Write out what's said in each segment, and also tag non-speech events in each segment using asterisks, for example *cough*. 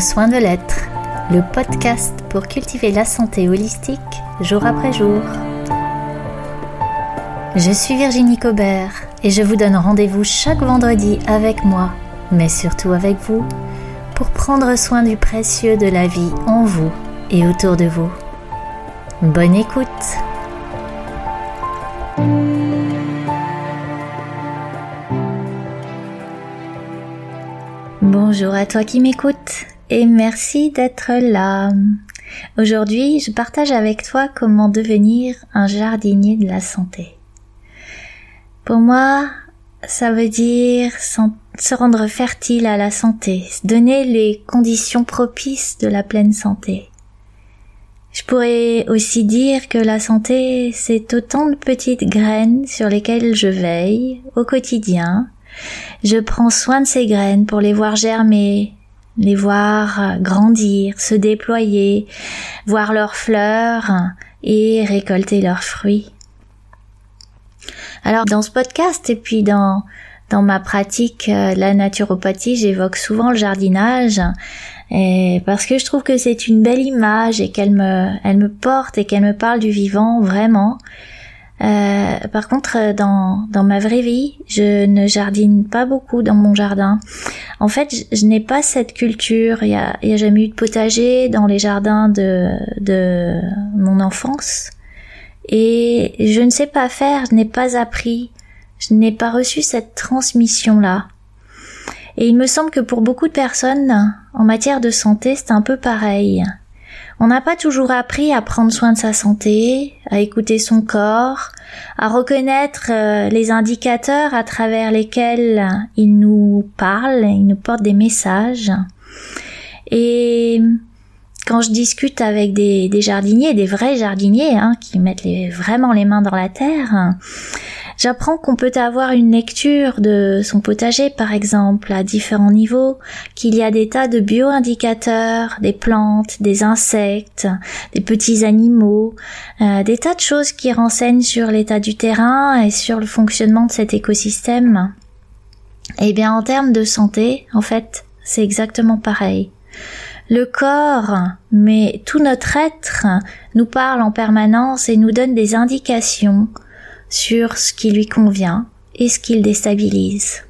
Prendre soin de l'être, le podcast pour cultiver la santé holistique jour après jour. Je suis Virginie Cobert et je vous donne rendez-vous chaque vendredi avec moi, mais surtout avec vous, pour prendre soin du précieux de la vie en vous et autour de vous. Bonne écoute Bonjour à toi qui m'écoutes et merci d'être là. Aujourd'hui, je partage avec toi comment devenir un jardinier de la santé. Pour moi, ça veut dire se rendre fertile à la santé, donner les conditions propices de la pleine santé. Je pourrais aussi dire que la santé, c'est autant de petites graines sur lesquelles je veille au quotidien je prends soin de ces graines pour les voir germer, les voir grandir, se déployer, voir leurs fleurs et récolter leurs fruits. Alors dans ce podcast et puis dans dans ma pratique euh, la naturopathie, j'évoque souvent le jardinage parce que je trouve que c'est une belle image et qu'elle me elle me porte et qu'elle me parle du vivant vraiment euh, par contre, euh, dans, dans ma vraie vie, je ne jardine pas beaucoup dans mon jardin. En fait, je, n'ai pas cette culture. Il y a, y a jamais eu de potager dans les jardins de, de mon enfance. Et je ne sais pas faire, je n'ai pas appris, je n'ai pas reçu cette transmission-là. Et il me semble que pour beaucoup de personnes, en matière de santé, c'est un peu pareil. On n'a pas toujours appris à prendre soin de sa santé, à écouter son corps, à reconnaître euh, les indicateurs à travers lesquels il nous parle, il nous porte des messages. Et quand je discute avec des, jardiniers, des vrais jardiniers, hein, qui mettent vraiment les mains dans la terre, J'apprends qu'on peut avoir une lecture de son potager, par exemple, à différents niveaux, qu'il y a des tas de bioindicateurs, des plantes, des insectes, des petits animaux, euh, des tas de choses qui renseignent sur l'état du terrain et sur le fonctionnement de cet écosystème. Eh bien, en termes de santé, en fait, c'est exactement pareil. Le corps, mais tout notre être, nous parle en permanence et nous donne des indications sur ce qui lui convient et ce qui le déstabilise.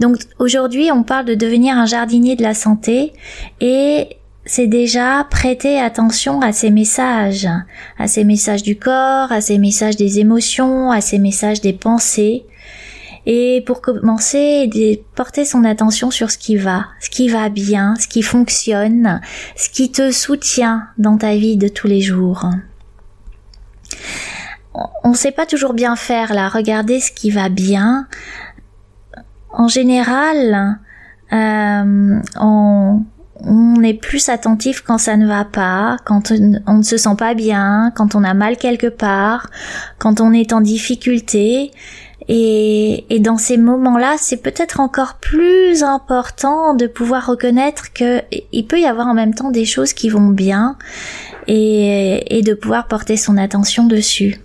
Donc aujourd'hui, on parle de devenir un jardinier de la santé et c'est déjà prêter attention à ces messages, à ces messages du corps, à ces messages des émotions, à ces messages des pensées. Et pour commencer, porter son attention sur ce qui va, ce qui va bien, ce qui fonctionne, ce qui te soutient dans ta vie de tous les jours on ne sait pas toujours bien faire là. Regardez ce qui va bien. En général, euh, on, est plus attentif quand ça ne va pas, quand on ne se sent pas bien, quand on a mal quelque part, quand on est en difficulté. Et, dans ces moments-là, c'est peut-être encore plus important de pouvoir reconnaître que il peut y avoir en même temps des choses qui vont bien et de pouvoir porter son attention dessus.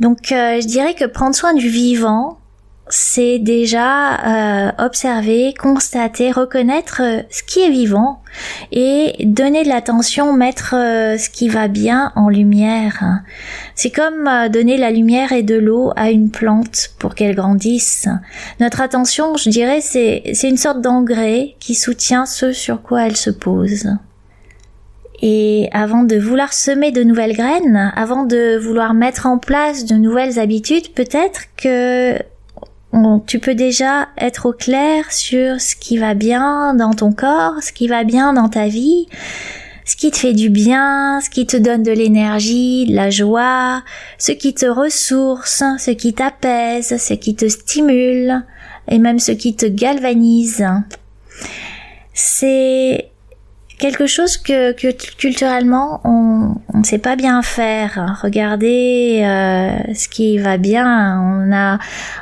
Donc euh, je dirais que prendre soin du vivant, c'est déjà euh, observer, constater, reconnaître euh, ce qui est vivant et donner de l'attention, mettre ce qui va bien en lumière. C'est comme donner la lumière et de l'eau à une plante pour qu'elle grandisse. Notre attention, je dirais, c'est une sorte d'engrais qui soutient ce sur quoi elle se pose. Et avant de vouloir semer de nouvelles graines, avant de vouloir mettre en place de nouvelles habitudes, peut-être que tu peux déjà être au clair sur ce qui va bien dans ton corps, ce qui va bien dans ta vie, ce qui te fait du bien, ce qui te donne de l'énergie, de la joie, ce qui te ressource, ce qui t'apaise, ce qui te stimule, et même ce qui te galvanise. C'est quelque chose que, culturellement on ne sait pas bien faire, regarder euh, ce qui va bien. On a,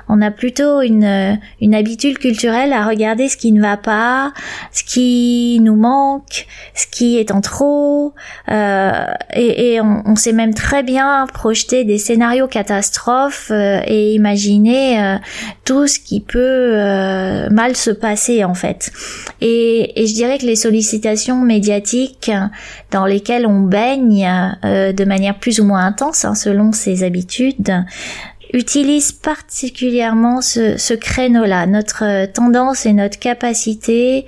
on a plutôt une, une habitude culturelle à regarder ce qui ne va pas, ce qui nous manque, ce qui est en trop. Euh, et, et on, on, sait même très bien projeter des scénarios catastrophes euh, et imaginer euh, tout ce qui peut mal se passer en fait. Et, et je dirais que les sollicitations médiatiques dans lesquelles on baigne euh, de manière plus ou moins intense hein, selon ses habitudes utilisent particulièrement ce, ce créneau-là, notre tendance et notre capacité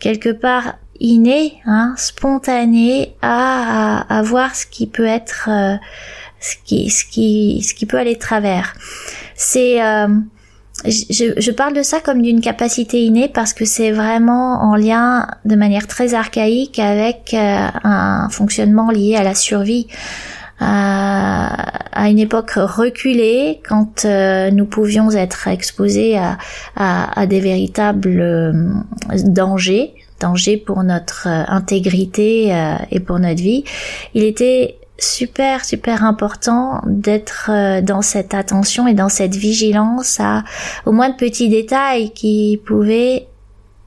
quelque part innée, hein, spontanée à, à, voir ce qui peut être, euh, ce qui, ce qui, ce qui peut aller de travers. C'est euh, je, je, parle de ça comme d'une capacité innée parce que c'est vraiment en lien de manière très archaïque avec euh, un fonctionnement lié à la survie. Euh, à une époque reculée, quand euh, nous pouvions être exposés à, à, à des véritables dangers, dangers pour notre intégrité et pour notre vie, il était super super important d'être euh, dans cette attention et dans cette vigilance à au moins de petits détails qui pouvaient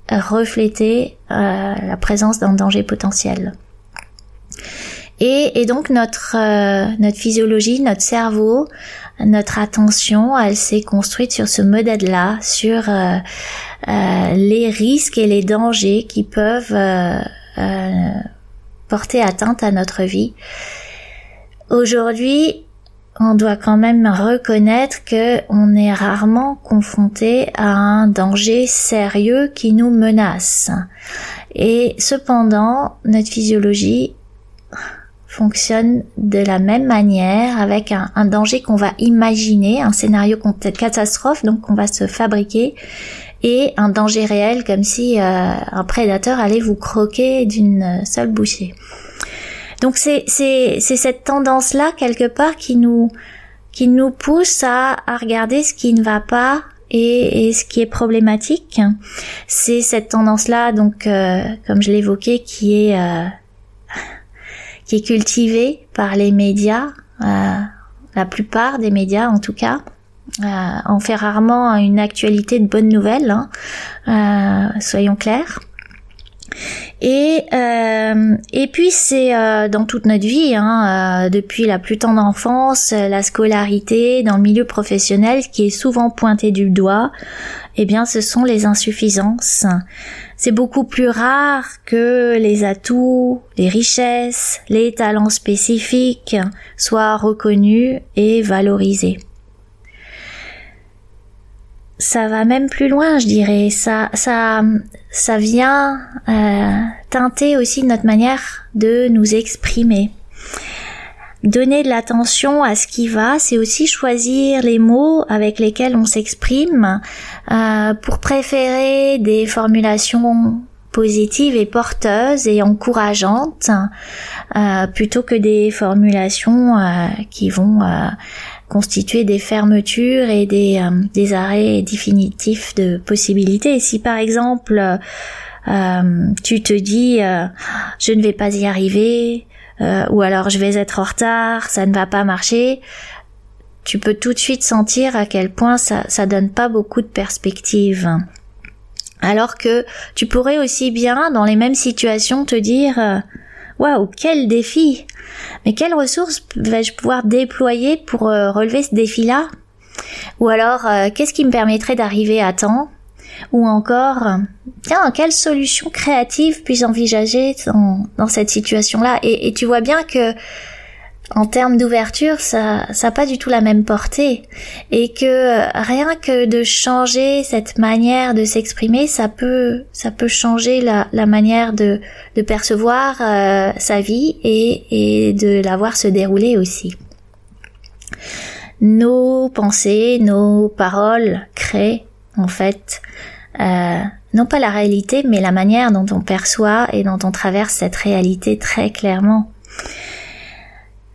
refléter euh, la présence d'un danger potentiel. Et, donc notre euh, notre physiologie, notre cerveau, notre attention, elle s'est construite sur ce modèle-là, sur les risques et les dangers qui peuvent porter atteinte à notre vie Aujourd'hui, on doit quand même reconnaître que on est rarement confronté à un danger sérieux qui nous menace. Et cependant, notre physiologie fonctionne de la même manière avec un, danger qu'on va imaginer, un scénario catastrophe donc qu'on va se fabriquer et un danger réel comme si euh, un prédateur allait vous croquer d'une seule bouchée. Donc c'est c'est c'est cette tendance là quelque part qui nous qui nous pousse à, à regarder ce qui ne va pas et, et ce qui est problématique. C'est cette tendance là donc euh, comme je l'évoquais qui est euh, *laughs* qui est cultivée par les médias, euh, la plupart des médias en tout cas. on fait rarement une actualité de bonnes nouvelles, hein, soyons clairs. Et euh, et puis c'est euh, dans toute notre vie, hein, euh, depuis la plus tendre enfance, la scolarité, dans le milieu professionnel, qui est souvent pointé du doigt. Eh bien, ce sont les insuffisances. C'est beaucoup plus rare que les atouts, les richesses, les talents spécifiques soient reconnus et valorisés ça va même plus loin, je dirais. Ça, ça, ça vient euh, teinter aussi notre manière de nous exprimer. Donner de l'attention à ce qui va, c'est aussi choisir les mots avec lesquels on s'exprime euh, pour préférer des formulations positives et porteuses et encourageantes euh, plutôt que des formulations euh, qui vont euh, constituer des fermetures et des, euh, des arrêts définitifs de possibilités. Si par exemple euh, tu te dis euh, je ne vais pas y arriver ou alors je vais être en retard, ça ne va pas marcher, tu peux tout de suite sentir à quel point ça ça donne pas beaucoup de perspectives. Alors que tu pourrais aussi bien dans les mêmes situations te dire waouh quel défi. Mais quelles ressources vais-je pouvoir déployer pour euh, relever ce défi-là? Ou alors, euh, qu'est-ce qui me permettrait d'arriver à temps? Ou encore, tiens, quelle solution créative puis-je envisager dans, cette situation-là? Et, tu vois bien que en termes d'ouverture, ça n'a pas du tout la même portée. Et que rien que de changer cette manière de s'exprimer, ça peut, ça peut changer la, la manière de, de percevoir euh, sa vie et, et de la voir se dérouler aussi. Nos pensées, nos paroles créent en fait euh, non pas la réalité, mais la manière dont on perçoit et dont on traverse cette réalité très clairement.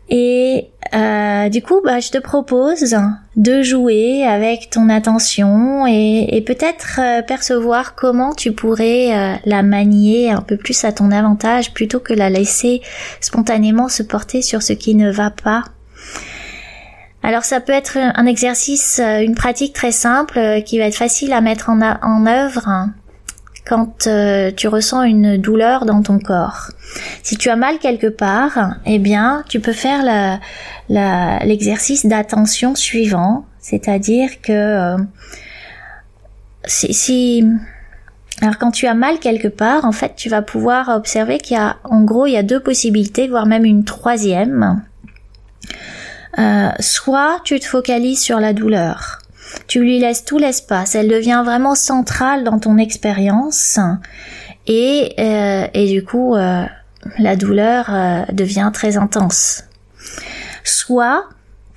Et euh, du coup, bah, je te propose de jouer avec ton attention et, peut-être euh, percevoir comment tu pourrais euh, la manier un peu plus à ton avantage plutôt que la laisser spontanément se porter sur ce qui ne va pas. Alors ça peut être un exercice, une pratique très simple qui va être facile à mettre en, en œuvre quand euh, tu ressens une douleur dans ton corps. Si tu as mal quelque part, eh bien, tu peux faire l'exercice d'attention suivant, c'est-à-dire que euh, si, alors quand tu as mal quelque part, en fait, tu vas pouvoir observer qu'il y a, en gros, il y a deux possibilités, voire même une troisième. Euh, soit tu te focalises sur la douleur, tu lui laisses tout l'espace, elle devient vraiment centrale dans ton expérience et, euh, et du coup euh, la douleur euh, devient très intense. Soit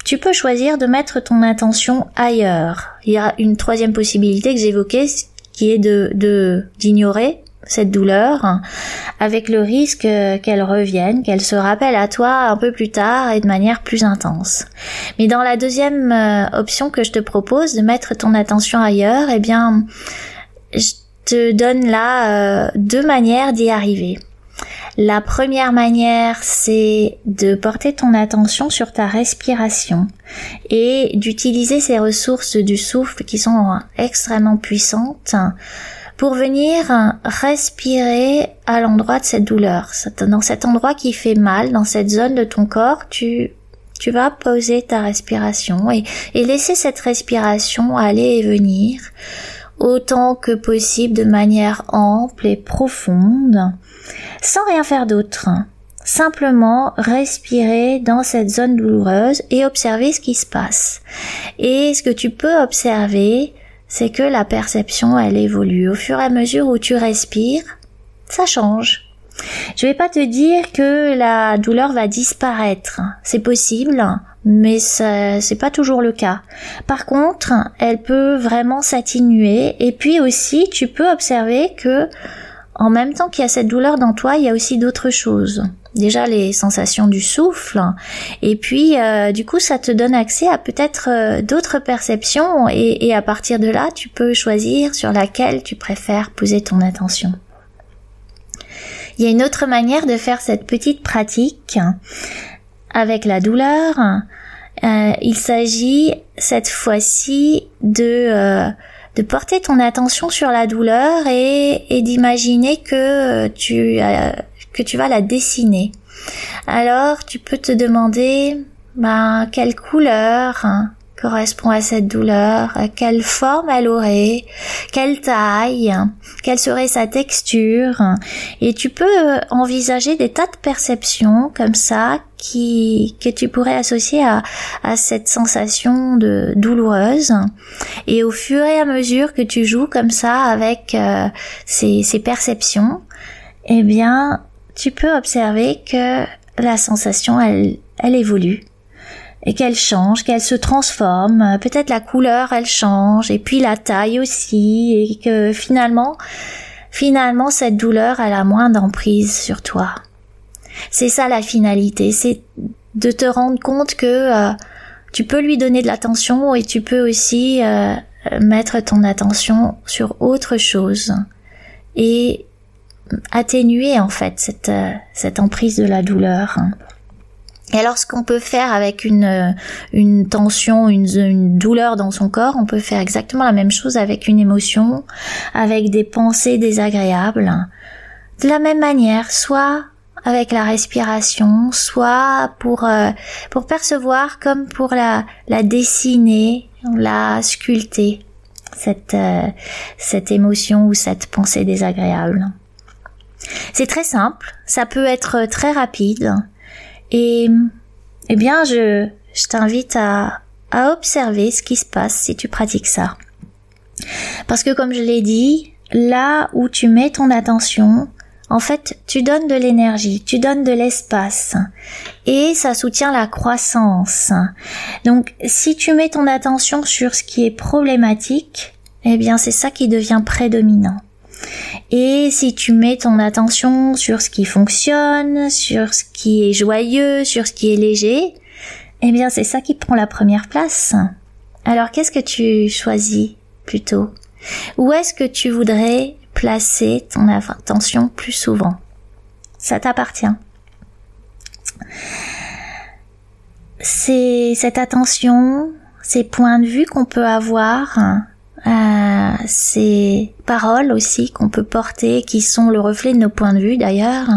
tu peux choisir de mettre ton attention ailleurs. Il y a une troisième possibilité que j'évoquais qui est de d'ignorer cette douleur, avec le risque qu'elle revienne, qu'elle se rappelle à toi un peu plus tard et de manière plus intense. Mais dans la deuxième euh, option que je te propose, de mettre ton attention ailleurs, eh bien, je te donne là euh, deux manières d'y arriver. La première manière, c'est de porter ton attention sur ta respiration et d'utiliser ces ressources du souffle qui sont extrêmement puissantes pour venir respirer à l'endroit de cette douleur. Dans cet endroit qui fait mal, dans cette zone de ton corps, tu, vas poser ta respiration et laisser cette respiration aller et venir autant que possible de manière ample et profonde, sans rien faire d'autre. Simplement respirer dans cette zone douloureuse et observer ce qui se passe. Et ce que tu peux observer, c'est que la perception, elle évolue. Au fur et à mesure où tu respires, ça change. Je vais pas te dire que la douleur va disparaître. C'est possible, mais c'est pas toujours le cas. Par contre, elle peut vraiment s'atténuer et puis aussi tu peux observer que en même temps qu'il y a cette douleur dans toi, il y a aussi d'autres choses déjà les sensations du souffle et puis euh, du coup ça te donne accès à peut-être euh, d'autres perceptions et, à partir de là tu peux choisir sur laquelle tu préfères poser ton attention. Il y a une autre manière de faire cette petite pratique avec la douleur. Euh, il s'agit cette fois-ci de de porter ton attention sur la douleur et, et d'imaginer que tu que tu vas la dessiner. Alors tu peux te demander ben, quelle couleur hein, correspond à cette douleur, quelle forme elle aurait, quelle taille, quelle serait sa texture. Et tu peux euh, envisager des tas de perceptions comme ça qui, que tu pourrais associer à, à cette sensation de douloureuse. Et au fur et à mesure que tu joues comme ça avec euh, ces, ces perceptions, eh bien, tu peux observer que la sensation, elle, elle évolue et qu'elle change, qu'elle se transforme. Peut-être la couleur, elle change et puis la taille aussi et que finalement, finalement, cette douleur, elle a moins d'emprise sur toi. C'est ça la finalité, c'est de te rendre compte que euh, tu peux lui donner de l'attention et tu peux aussi euh, mettre ton attention sur autre chose. Et atténuer en fait cette, euh, cette emprise de la douleur. Et alors ce qu'on peut faire avec une, euh, une tension, une, douleur dans son corps, on peut faire exactement la même chose avec une émotion, avec des pensées désagréables. De la même manière, soit avec la respiration, soit pour, euh, pour percevoir comme pour la, la dessiner, la sculpter, cette, cette émotion ou cette pensée désagréable. C'est très simple, ça peut être très rapide et eh bien je, t'invite à, à observer ce qui se passe si tu pratiques ça. Parce que comme je l'ai dit, là où tu mets ton attention, en fait, tu donnes de l'énergie, tu donnes de l'espace et ça soutient la croissance. Donc, si tu mets ton attention sur ce qui est problématique, eh bien, c'est ça qui devient prédominant. Et si tu mets ton attention sur ce qui fonctionne, sur ce qui est joyeux, sur ce qui est léger, eh bien c'est ça qui prend la première place. Alors qu'est-ce que tu choisis plutôt? Où est-ce que tu voudrais placer ton attention plus souvent? Ça t'appartient? C'est cette attention, ces points de vue qu'on peut avoir, euh, ces paroles aussi qu'on peut porter, qui sont le reflet de nos points de vue d'ailleurs,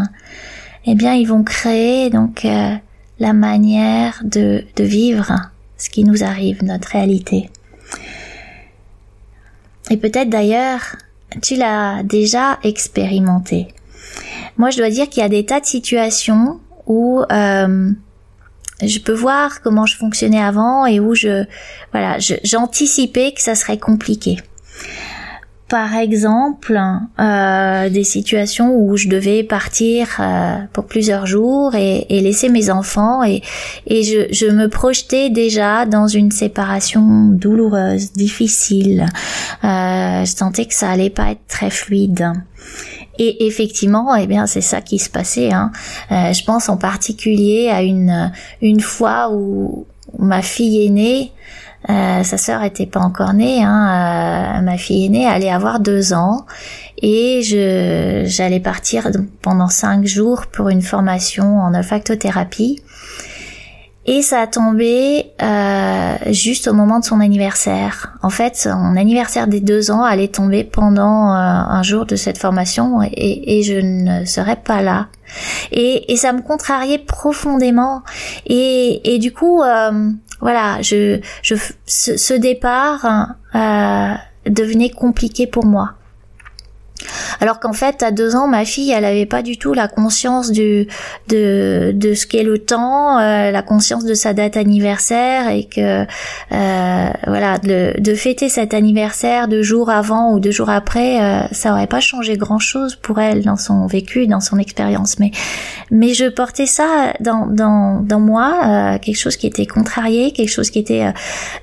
eh bien ils vont créer donc euh, la manière de, de vivre ce qui nous arrive, notre réalité. Et peut-être d'ailleurs, tu l'as déjà expérimenté. Moi, je dois dire qu'il y a des tas de situations où euh, je peux voir comment je fonctionnais avant et où je, voilà, j'anticipais que ça serait compliqué par exemple euh, des situations où je devais partir euh, pour plusieurs jours et, laisser mes enfants et, je, me projetais déjà dans une séparation douloureuse, difficile. Euh, je sentais que ça allait pas être très fluide. Et effectivement, eh bien, c'est ça qui se passait. Hein. Euh, je pense en particulier à une une fois où ma fille aînée euh, sa sœur était pas encore née, hein, euh, ma fille aînée allait avoir deux ans et je j'allais partir pendant cinq jours pour une formation en olfactothérapie et ça a tombé euh, juste au moment de son anniversaire. En fait, son anniversaire des deux ans allait tomber pendant euh, un jour de cette formation et, et, je ne serais pas là. Et, et ça me contrariait profondément. Et, et du coup, euh, voilà, je, je, ce, ce départ euh, devenait compliqué pour moi. Alors qu'en fait, à deux ans, ma fille, elle avait pas du tout la conscience du de de ce qu'est le temps, euh, la conscience de sa date anniversaire et que euh, voilà, de, de, fêter cet anniversaire deux jours avant ou deux jours après, euh, ça aurait pas changé grand chose pour elle dans son vécu, dans son expérience. Mais mais je portais ça dans dans dans moi, euh, quelque chose qui était contrarié, quelque chose qui était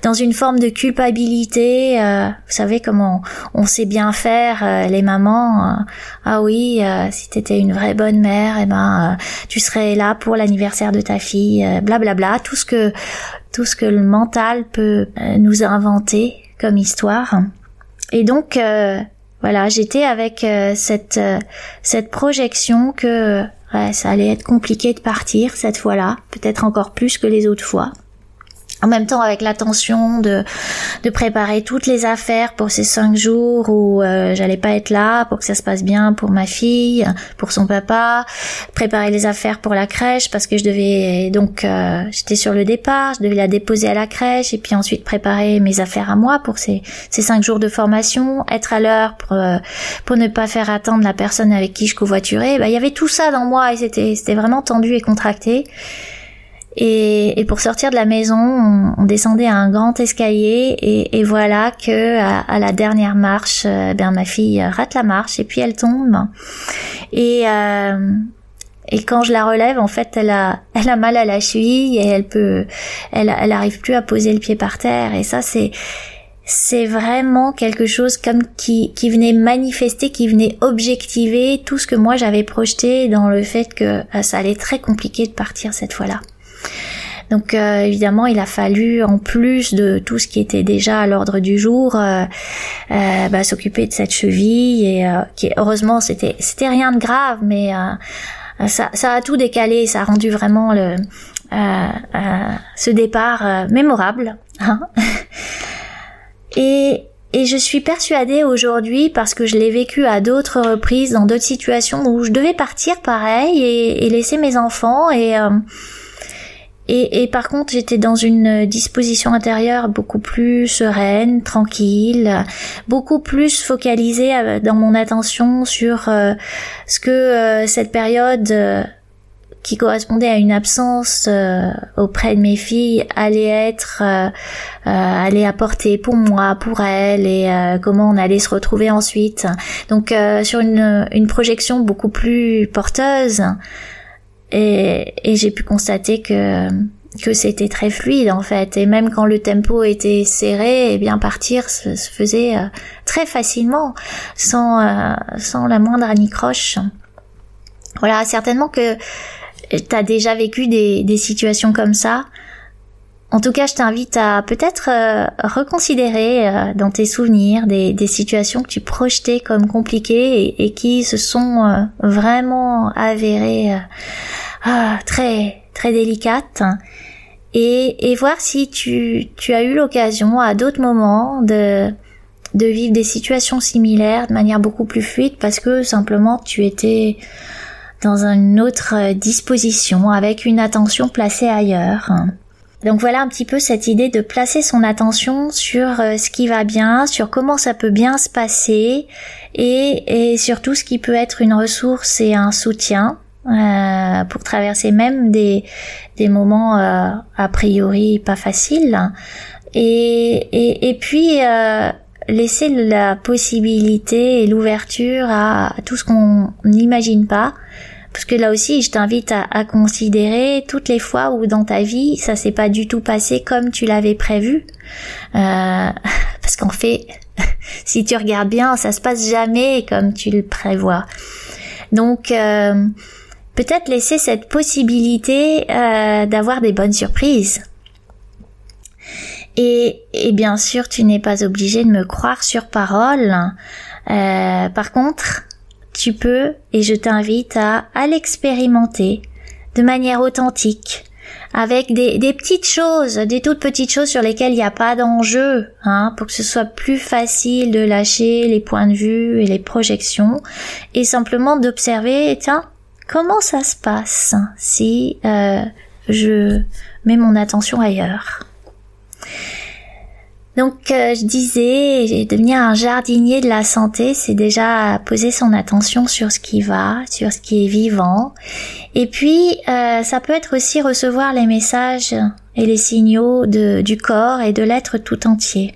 dans une forme de culpabilité. vous savez comment on, on sait bien faire les mamans euh, ah oui, euh, si t'étais une vraie bonne mère, eh ben euh, tu serais là pour l'anniversaire de ta fille, blablabla, bla bla, tout ce que tout ce que le mental peut nous inventer comme histoire. Et donc voilà, j'étais avec cette cette projection que ça allait être compliqué de partir cette fois-là, peut-être encore plus que les autres fois en même temps avec l'attention de de préparer toutes les affaires pour ces cinq jours où euh, j'allais pas être là pour que ça se passe bien pour ma fille pour son papa préparer les affaires pour la crèche parce que je devais donc euh, j'étais sur le départ je devais la déposer à la crèche et puis ensuite préparer mes affaires à moi pour ces ces cinq jours de formation être à l'heure pour euh, pour ne pas faire attendre la personne avec qui je covoiturais. Bah il y avait tout ça dans moi et c'était c'était vraiment tendu et contracté et, et, pour sortir de la maison, on, descendait à un grand escalier et, et voilà que à, la dernière marche, euh, ben ma fille rate la marche et puis elle tombe. Et euh, et quand je la relève, en fait, elle a, elle a mal à la cheville et elle peut, elle, elle arrive plus à poser le pied par terre. Et ça, c'est, c'est vraiment quelque chose comme qui, qui venait manifester, qui venait objectiver tout ce que moi j'avais projeté dans le fait que euh, ça allait être très compliqué de partir cette fois-là. Donc euh, évidemment, il a fallu, en plus de tout ce qui était déjà à l'ordre du jour, euh, euh, bah, s'occuper de cette cheville et qui heureusement c'était c'était rien de grave, mais ça, a tout décalé, ça a rendu vraiment le ce départ mémorable. Hein. *laughs* et et je suis persuadée aujourd'hui, parce que je l'ai vécu à d'autres reprises, dans d'autres situations où je devais partir pareil et, et laisser mes enfants et et, et, par contre, j'étais dans une disposition intérieure beaucoup plus sereine, tranquille, beaucoup plus focalisée euh, dans mon attention sur euh, ce que euh, cette période qui correspondait à une absence auprès de mes filles allait être, allait apporter pour moi, pour elles, et comment on allait se retrouver ensuite. Donc sur une, une projection beaucoup plus porteuse et, et j'ai pu constater que que c'était très fluide en fait et même quand le tempo était serré, eh bien partir se, faisait euh, très facilement sans euh, sans la moindre anicroche. Voilà, certainement que tu as déjà vécu des, des situations comme ça. En tout cas, je t'invite à peut-être euh, reconsidérer dans tes souvenirs des, situations que tu projetais comme compliquées et, qui se sont vraiment avérées ah, très très délicate et, voir si tu, as eu l'occasion à d'autres moments de vivre des situations similaires de manière beaucoup plus fluide parce que simplement tu étais dans une autre disposition avec une attention placée ailleurs. Donc voilà un petit peu cette idée de placer son attention sur euh, ce qui va bien, sur comment ça peut bien se passer et, et surtout ce qui peut être une ressource et un soutien euh, pour traverser même des, des moments euh, a priori pas faciles. Et, et, puis laisser la possibilité et l'ouverture à, tout ce qu'on n'imagine pas. Parce que là aussi, je t'invite à, considérer toutes les fois où dans ta vie, ça s'est pas du tout passé comme tu l'avais prévu. Euh, *laughs* parce qu'en fait, *laughs* si tu regardes bien, ça se passe jamais comme tu le prévois. Donc, euh, peut-être laisser cette possibilité euh, d'avoir des bonnes surprises. Et, et, bien sûr, tu n'es pas obligé de me croire sur parole. Euh, par contre, tu peux, et je t'invite à, à l'expérimenter de manière authentique, avec des, des, petites choses, des toutes petites choses sur lesquelles il n'y a pas d'enjeu, hein, pour que ce soit plus facile de lâcher les points de vue et les projections, et simplement d'observer, tiens, comment ça se passe si euh, je mets mon attention ailleurs donc euh, je disais, devenir un jardinier de la santé, c'est déjà poser son attention sur ce qui va, sur ce qui est vivant. Et puis, euh, ça peut être aussi recevoir les messages et les signaux du corps et de l'être tout entier.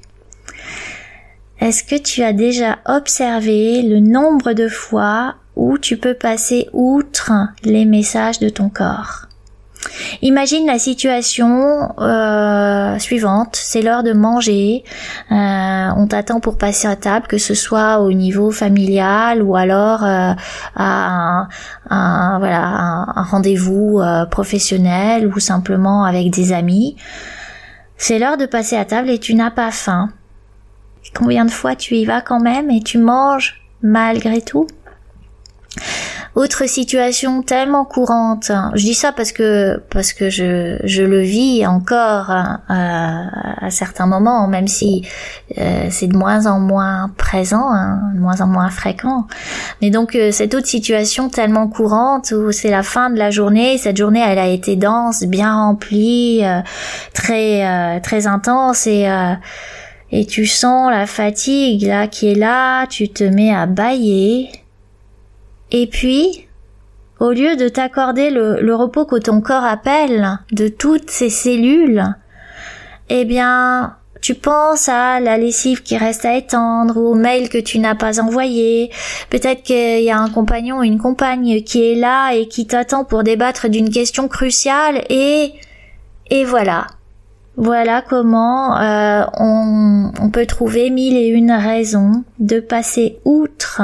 Est-ce que tu as déjà observé le nombre de fois où tu peux passer outre les messages de ton corps? Imagine la situation euh, suivante, c'est l'heure de manger, euh, on t'attend pour passer à table, que ce soit au niveau familial ou alors euh, à un, rendez-vous professionnel ou simplement avec des amis. C'est l'heure de passer à table et tu n'as pas faim. Combien de fois tu y vas quand même et tu manges malgré tout? Autre situation tellement courante, je dis ça parce que parce que je, je le vis encore hein, à, à, certains moments, même si euh, c'est de moins en moins présent, hein, de moins en moins fréquent. Mais donc euh, cette autre situation tellement courante où c'est la fin de la journée, cette journée elle a été dense, bien remplie, euh, très très intense et et tu sens la fatigue là qui est là, tu te mets à bailler et puis, au lieu de t'accorder le, repos que ton corps appelle de toutes ces cellules, eh bien, tu penses à la lessive qui reste à étendre ou au mail que tu n'as pas envoyé. Peut-être qu'il y a un compagnon ou une compagne qui est là et qui t'attend pour débattre d'une question cruciale et et voilà. Voilà comment euh, on, on, peut trouver mille et une raisons de passer outre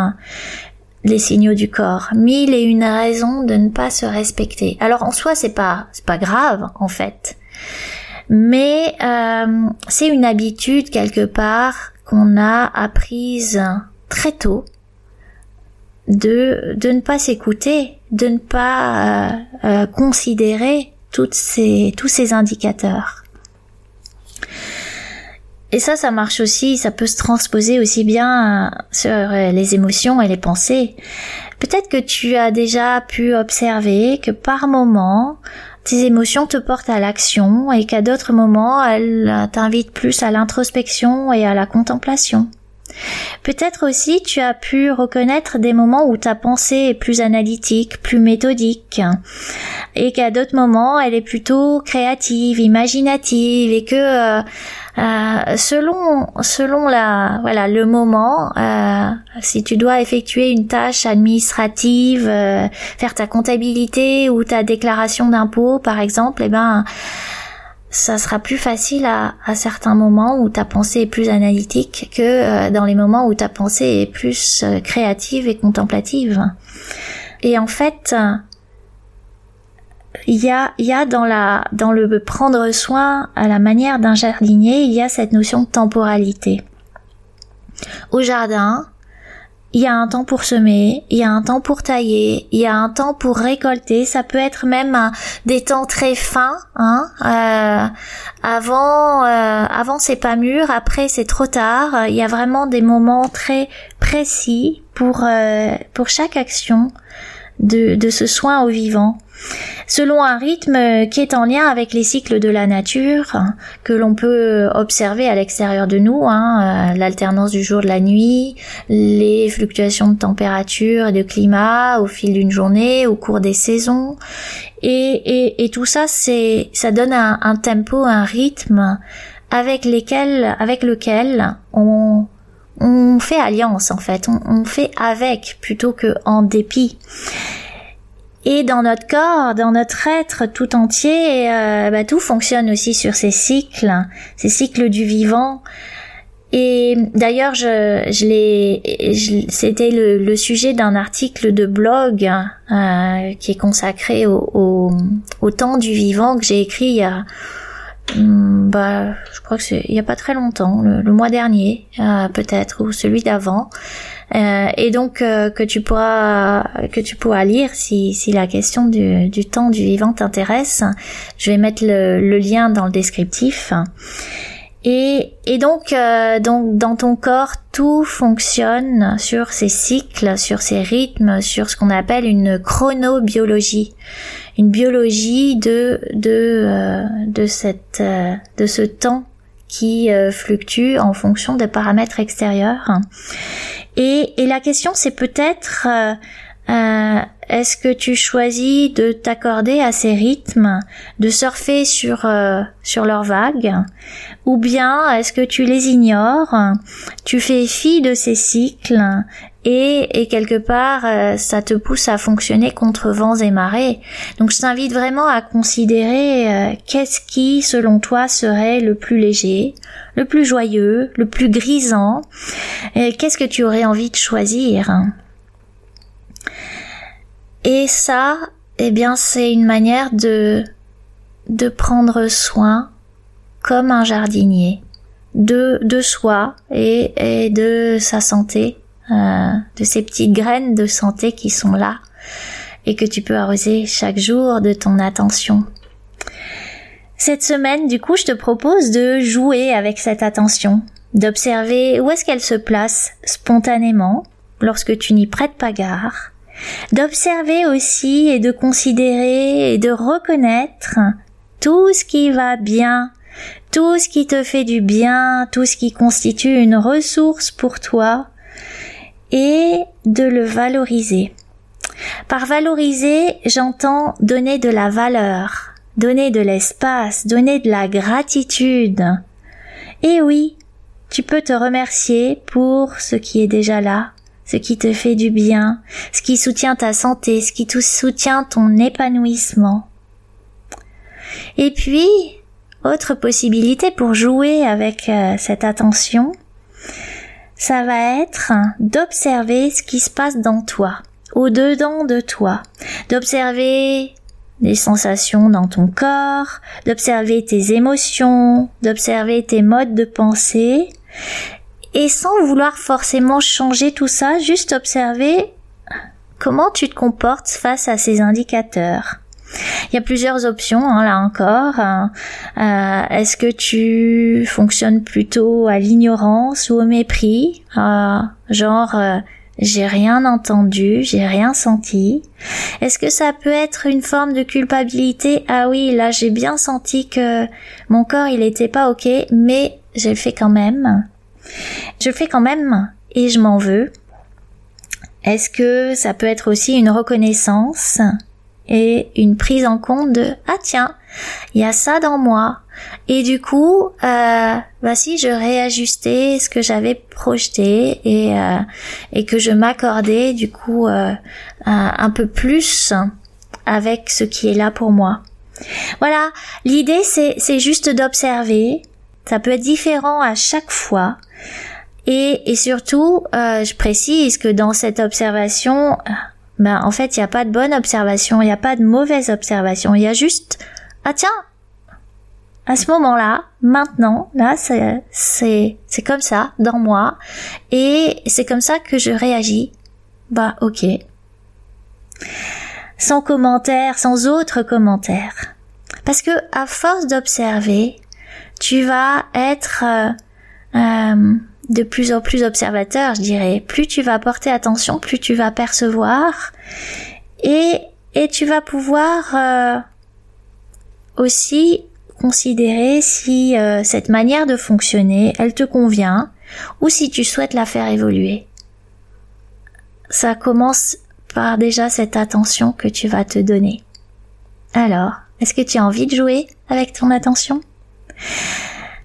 les signaux du corps, mille et une raisons de ne pas se respecter. Alors en soi c'est pas c'est pas grave en fait, mais euh, c'est une habitude quelque part qu'on a apprise très tôt de de ne pas s'écouter, de ne pas euh, euh, considérer toutes ces tous ces indicateurs. Et ça, ça marche aussi, ça peut se transposer aussi bien euh, sur euh, les émotions et les pensées. Peut-être que tu as déjà pu observer que par moment, tes émotions te portent à l'action et qu'à d'autres moments, elles t'invitent plus à l'introspection et à la contemplation. Peut-être aussi tu as pu reconnaître des moments où ta pensée est plus analytique, plus méthodique, et qu'à d'autres moments elle est plutôt créative, imaginative, et que euh, euh, selon selon la voilà le moment, euh, si tu dois effectuer une tâche administrative, faire ta comptabilité ou ta déclaration d'impôt par exemple, eh ben ça sera plus facile à, à certains moments où ta pensée est plus analytique que euh, dans les moments où ta pensée est plus euh, créative et contemplative. Et en fait, il y a, y a dans la, dans le prendre soin à la manière d'un jardinier, il y a cette notion de temporalité. Au jardin, il y a un temps pour semer, il y a un temps pour tailler, il y a un temps pour récolter. Ça peut être même des temps très fins. Hein, euh, avant, euh, avant c'est pas mûr, après c'est trop tard. Il y a vraiment des moments très précis pour euh, pour chaque action de, de ce soin au vivant. Selon un rythme qui est en lien avec les cycles de la nature que l'on peut observer à l'extérieur de nous, hein, euh, l'alternance du jour de la nuit, les fluctuations de température et de climat au fil d'une journée, au cours des saisons, et, et, tout ça, c'est, ça donne un, tempo, un rythme avec lesquels, avec lequel on, on fait alliance en fait, on, fait avec plutôt que en dépit. Et dans notre corps, dans notre être tout entier, euh, bah, tout fonctionne aussi sur ces cycles, ces cycles du vivant. Et d'ailleurs, c'était le, sujet d'un article de blog euh, qui est consacré au, au, temps du vivant que j'ai écrit il y a, hmm, bah, je crois que c'est il y a pas très longtemps, le, mois dernier euh, peut-être ou celui d'avant. Euh, et donc euh, que tu pourras que tu pourras lire si, si la question du, du temps du vivant t'intéresse. Je vais mettre le, le, lien dans le descriptif. Et, et donc, euh, donc dans ton corps, tout fonctionne sur ces cycles, sur ces rythmes, sur ce qu'on appelle une chronobiologie, une biologie de de de cette de ce temps qui fluctue en fonction des paramètres extérieurs. Et, et la question, c'est peut-être euh, est-ce que tu choisis de t'accorder à ces rythmes, de surfer sur euh, sur leurs vagues, ou bien est-ce que tu les ignores, tu fais fi de ces cycles et, et quelque part euh, ça te pousse à fonctionner contre vents et marées. Donc je t'invite vraiment à considérer euh, qu'est-ce qui selon toi serait le plus léger, le plus joyeux, le plus grisant, qu'est-ce que tu aurais envie de choisir? Et ça, eh bien c'est une manière de de prendre soin comme un jardinier de de soi et, et de sa santé euh, de ces petites graines de santé qui sont là et que tu peux arroser chaque jour de ton attention. Cette semaine, du coup, je te propose de jouer avec cette attention, d'observer où est-ce qu'elle se place spontanément lorsque tu n'y prêtes pas garde, d'observer aussi et de considérer et de reconnaître tout ce qui va bien, tout ce qui te fait du bien, tout ce qui constitue une ressource pour toi, et de le valoriser. Par valoriser, j'entends donner de la valeur, donner de l'espace, donner de la gratitude. Et oui, tu peux te remercier pour ce qui est déjà là, ce qui te fait du bien, ce qui soutient ta santé, ce qui soutient ton épanouissement. Et puis, autre possibilité pour jouer avec euh, cette attention, ça va être d'observer ce qui se passe dans toi, au-dedans de toi, d'observer les sensations dans ton corps, d'observer tes émotions, d'observer tes modes de pensée, et sans vouloir forcément changer tout ça, juste observer comment tu te comportes face à ces indicateurs. Il y a plusieurs options hein, là encore. Euh, est-ce que tu fonctionnes plutôt à l'ignorance ou au mépris? Euh, Genre euh, j'ai rien entendu, j'ai rien senti. Est-ce que ça peut être une forme de culpabilité? Ah oui, là j'ai bien senti que mon corps il était pas ok, mais je le fais quand même. Je fais quand même et je m'en veux. Est-ce que ça peut être aussi une reconnaissance et une prise en compte de ah tiens il y a ça dans moi et du coup euh, bah si je réajustais ce que j'avais projeté et euh, et que je m'accordais du coup euh, un, peu plus avec ce qui est là pour moi Voilà, l'idée c'est, c'est juste d'observer. Ça peut être différent à chaque fois. Et, surtout, euh, je précise que dans cette observation, ben, en fait, il n'y a pas de bonne observation, il n'y a pas de mauvaise observation. Il y a juste, ah tiens, à ce moment-là, maintenant, là, c'est, c'est, c'est comme ça, dans moi. Et c'est comme ça que je réagis. Bah, ok sans commentaire, sans autre commentaire. Parce que à force d'observer, tu vas être euh, euh, de plus en plus observateur, je dirais. Plus tu vas porter attention, plus tu vas percevoir et et tu vas pouvoir euh, aussi considérer si cette manière de fonctionner, elle te convient ou si tu souhaites la faire évoluer. Ça commence par déjà cette attention que tu vas te donner. Alors, est-ce que tu as envie de jouer avec ton attention?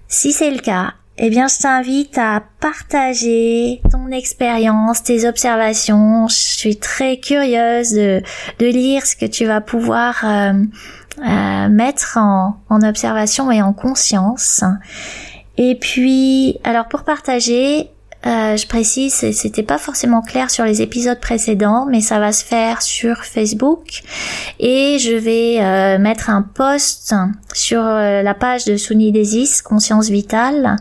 Si c'est le cas, eh bien, je t'invite à partager ton expérience, tes observations. Je suis très curieuse de, de lire ce que tu vas pouvoir euh, euh, mettre en, en observation et en conscience. Et puis, alors pour partager, euh, je précise, c'était pas forcément clair sur les épisodes précédents, mais ça va se faire sur Facebook et je vais euh, mettre un post sur euh, la page de Souni Desis Conscience Vitale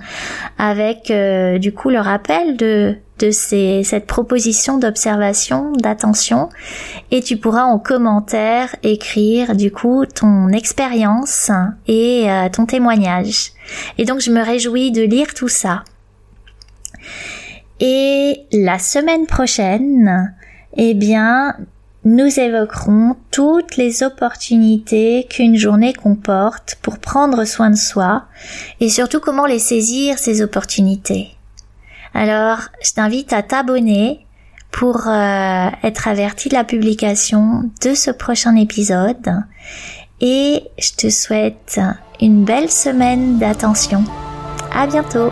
avec du coup le rappel de de ces, cette proposition d'observation, d'attention, et tu pourras en commentaire écrire du coup ton expérience et ton témoignage. Et donc je me réjouis de lire tout ça. Et la semaine prochaine, eh bien, nous évoquerons toutes les opportunités qu'une journée comporte pour prendre soin de soi et surtout comment les saisir ces opportunités. Alors, je t'invite à t'abonner pour euh, être averti de la publication de ce prochain épisode et je te souhaite une belle semaine d'attention. À bientôt!